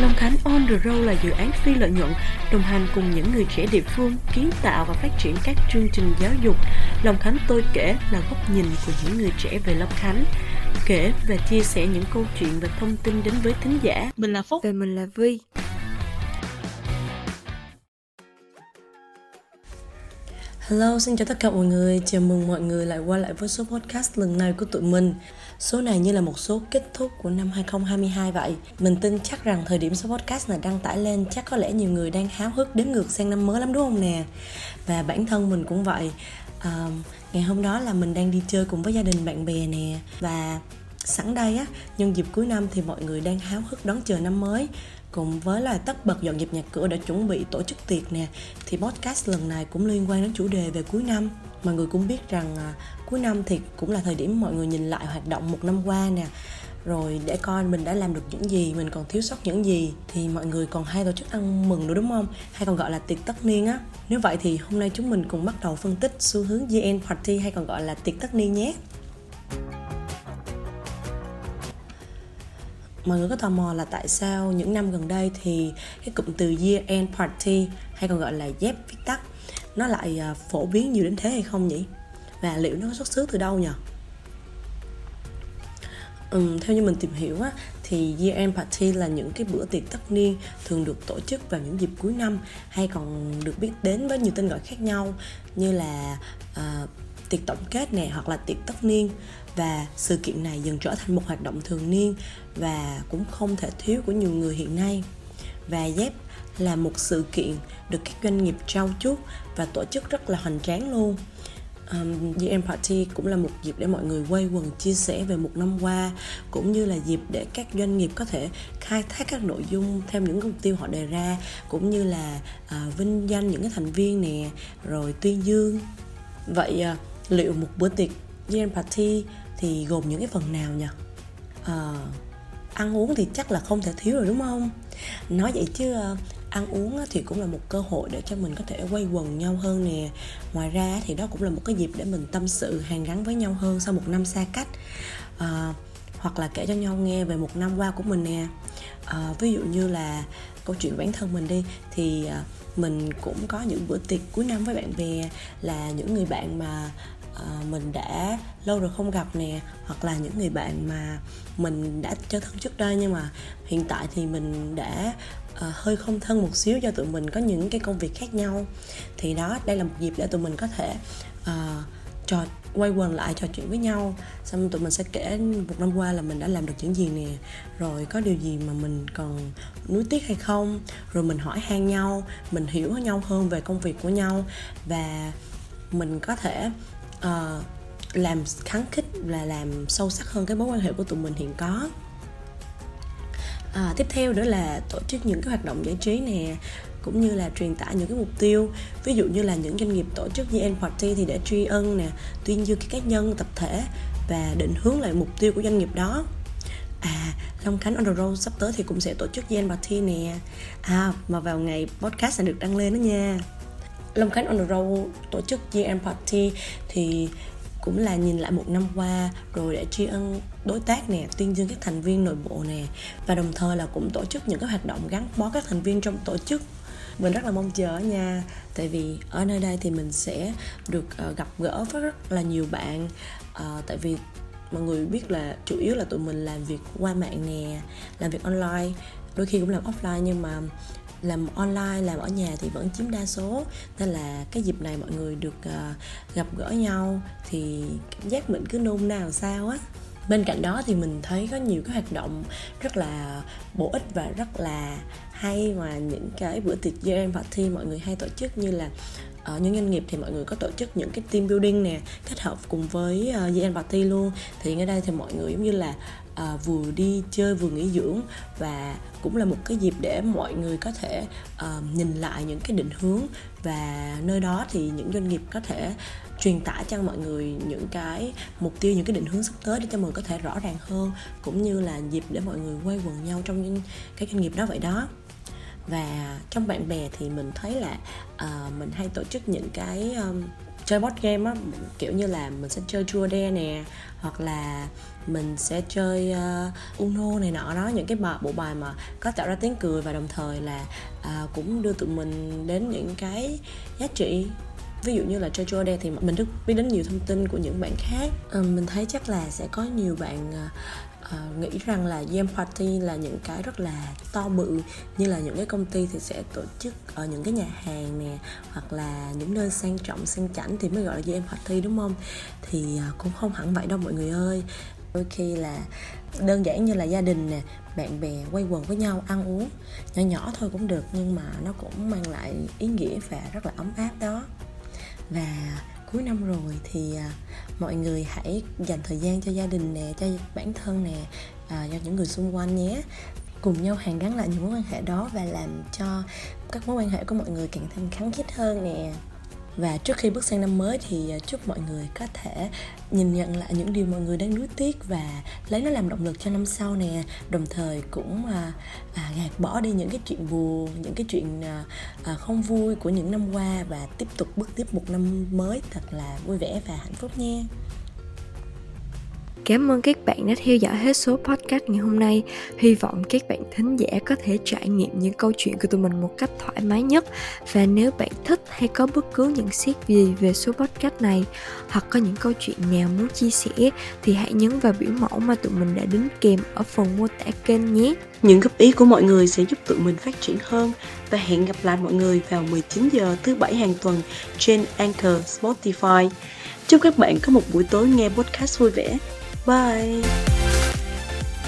Long Khánh On The Road là dự án phi lợi nhuận đồng hành cùng những người trẻ địa phương kiến tạo và phát triển các chương trình giáo dục. Long Khánh tôi kể là góc nhìn của những người trẻ về Long Khánh kể và chia sẻ những câu chuyện và thông tin đến với thính giả. Mình là Phúc Và mình là Vi. Hello, xin chào tất cả mọi người. Chào mừng mọi người lại quay lại với số podcast lần này của tụi mình. Số này như là một số kết thúc của năm 2022 vậy. Mình tin chắc rằng thời điểm số podcast này đăng tải lên Chắc có lẽ nhiều người đang háo hức đếm ngược sang năm mới lắm đúng không nè? Và bản thân mình cũng vậy. À, Ngày hôm đó là mình đang đi chơi cùng với gia đình bạn bè nè. Và sẵn đây á, nhân dịp cuối năm thì mọi người đang háo hức đón chờ năm mới cùng với là tất bật dọn dẹp nhà cửa để chuẩn bị tổ chức tiệc nè thì podcast lần này cũng liên quan đến chủ đề về cuối năm. Mọi người cũng biết rằng à, cuối năm thì cũng là thời điểm mọi người nhìn lại hoạt động một năm qua nè. Rồi để coi mình đã làm được những gì mình còn thiếu sót những gì thì mọi người còn hay tổ chức ăn mừng nữa đúng không? Hay còn gọi là tiệc tất niên á. Nếu vậy thì hôm nay chúng mình cùng bắt đầu phân tích xu hướng GN Party hay còn gọi là tiệc tất niên nhé. Mọi người có tò mò là tại sao những năm gần đây thì cái cụm từ year end party hay còn gọi là dép viết tắt nó lại à, phổ biến nhiều đến thế hay không nhỉ? Và liệu nó có xuất xứ từ đâu nhỉ? Ừ, theo như mình tìm hiểu á, thì year end party là những cái bữa tiệc tất niên thường được tổ chức vào những dịp cuối năm hay còn được biết đến với nhiều tên gọi khác nhau như là uh, tiệc tổng kết nè hoặc là tiệc tất niên. Và sự kiện này dần trở thành một hoạt động thường niên và cũng không thể thiếu của nhiều người hiện nay. Và dép là một sự kiện được các doanh nghiệp trao chuốt và tổ chức rất là hoành tráng luôn. Um, GM Party cũng là một dịp để mọi người quay quần chia sẻ về một năm qua cũng như là dịp để các doanh nghiệp có thể khai thác các nội dung theo những mục tiêu họ đề ra cũng như là uh, vinh danh những cái thành viên nè rồi tuyên dương. Vậy uh, liệu một bữa tiệc dinner Party thì gồm những cái phần nào nhỉ? À, ăn uống thì chắc là không thể thiếu rồi đúng không? Nói vậy chứ ờ, ăn uống thì cũng là một cơ hội để cho mình có thể quay quần nhau hơn nè. Ngoài ra thì đó cũng là một cái dịp để mình tâm sự hàn gắn với nhau hơn sau một năm xa cách. À, hoặc là kể cho nhau nghe về một năm qua của mình nè. À, ví dụ như là câu chuyện bản thân mình đi thì mình cũng có những bữa tiệc cuối năm với bạn bè là những người bạn mà uh, mình đã lâu rồi không gặp nè hoặc là những người bạn mà mình đã chơi thân trước đây nhưng mà hiện tại thì mình đã uh, hơi không thân một xíu do tụi mình có những cái công việc khác nhau. Thì đó đây là một dịp để tụi mình có thể uh, trò quay quần lại trò chuyện với nhau. Xong tụi mình sẽ kể một năm qua là mình đã làm được những gì nè rồi có điều gì mà mình còn nuối tiếc hay không? Rồi mình hỏi han nhau mình hiểu nhau hơn về công việc của nhau và mình có thể uh, làm kháng khích là làm sâu sắc hơn cái mối quan hệ của tụi mình hiện có. À, tiếp theo nữa là tổ chức những cái hoạt động giải trí nè cũng như là truyền tải những cái mục tiêu. Ví dụ như là những doanh nghiệp tổ chức như end party thì để tri ân nè tuyên dương cái cá nhân tập thể và định hướng lại mục tiêu của doanh nghiệp đó. À Long Khánh on the road sắp tới thì cũng sẽ tổ chức Gen Party nè. À mà vào ngày podcast sẽ được đăng lên đó nha. Long Khánh on the road tổ chức GM Party thì cũng là nhìn lại một năm qua rồi để tri ân đối tác nè tuyên dương các thành viên nội bộ nè. Và đồng thời là cũng tổ chức những cái hoạt động gắn bó các thành viên trong tổ chức. Mình rất là mong chờ nha tại vì ở nơi đây thì mình sẽ được uh, gặp gỡ với rất là nhiều bạn. Uh, tại vì mọi người biết là chủ yếu là tụi mình làm việc qua mạng nè làm việc online đôi khi cũng làm offline nhưng mà làm online làm ở nhà thì vẫn chiếm đa số. Nên là cái dịp này mọi người được uh, gặp gỡ nhau thì cảm giác mình cứ nôn nào sao á. Bên cạnh đó thì mình thấy có nhiều cái hoạt động rất là bổ ích và rất là hay mà những cái bữa tiệc year end party mọi người hay tổ chức như là ở những doanh nghiệp thì mọi người có tổ chức những cái team building nè kết hợp cùng với ờ, uh, year end party luôn. Thì ở đây thì mọi người giống như là uh, vừa đi chơi vừa nghỉ dưỡng và cũng là một cái dịp để mọi người có thể uh, nhìn lại những cái định hướng và nơi đó thì những doanh nghiệp có thể truyền tải cho mọi người những cái mục tiêu những cái định hướng sắp tới để cho mọi người có thể rõ ràng hơn cũng như là dịp để mọi người quay quần nhau trong những cái doanh nghiệp đó vậy đó và trong bạn bè thì mình thấy là uh, mình hay tổ chức những cái um, chơi board game á. Kiểu như là mình sẽ chơi chua đe nè hoặc là mình sẽ chơi uh, uno này nọ đó. Những cái bộ, bộ bài mà có tạo ra tiếng cười và đồng thời là uh, cũng đưa tụi mình đến những cái giá trị. Ví dụ như là chơi chua đe thì mình được biết đến nhiều thông tin của những bạn khác. Uh, mình thấy chắc là sẽ có nhiều bạn uh, nghĩ rằng là game party là những cái rất là to bự như là những cái công ty thì sẽ tổ chức ở những cái nhà hàng nè hoặc là những nơi sang trọng sang chảnh thì mới gọi là game party đúng không? Thì uh, cũng không hẳn vậy đâu mọi người ơi. Đôi khi là đơn giản như là gia đình nè bạn bè quay quần với nhau ăn uống nhỏ nhỏ thôi cũng được nhưng mà nó cũng mang lại ý nghĩa và rất là ấm áp đó. Và cuối năm rồi thì à, mọi người hãy dành thời gian cho gia đình nè cho bản thân nè à, cho những người xung quanh nhé. Cùng nhau hàn gắn lại những mối quan hệ đó và làm cho các mối quan hệ của mọi người càng thêm khắng khít hơn nè và trước khi bước sang năm mới thì à, chúc mọi người có thể nhìn nhận lại những điều mọi người đang nuối tiếc và lấy nó làm động lực cho năm sau nè. Đồng thời cũng à, à, gạt bỏ đi những cái chuyện buồn những cái chuyện à, à, không vui của những năm qua và tiếp tục bước tiếp một năm mới thật là vui vẻ và hạnh phúc nha. Cảm ơn các bạn đã theo dõi hết số podcast ngày hôm nay. Hy vọng các bạn thính giả có thể trải nghiệm những câu chuyện của tụi mình một cách thoải mái nhất. Và nếu bạn thích hay có bất cứ nhận xét gì về số podcast này, hoặc có những câu chuyện nào muốn chia sẻ, thì hãy nhấn vào biểu mẫu mà tụi mình đã đính kèm ở phần mô tả kênh nhé. Những góp ý của mọi người sẽ giúp tụi mình phát triển hơn và hẹn gặp lại mọi người vào 19 giờ thứ bảy hàng tuần trên Anchor, Spotify. Chúc các bạn có một buổi tối nghe podcast vui vẻ. Bye.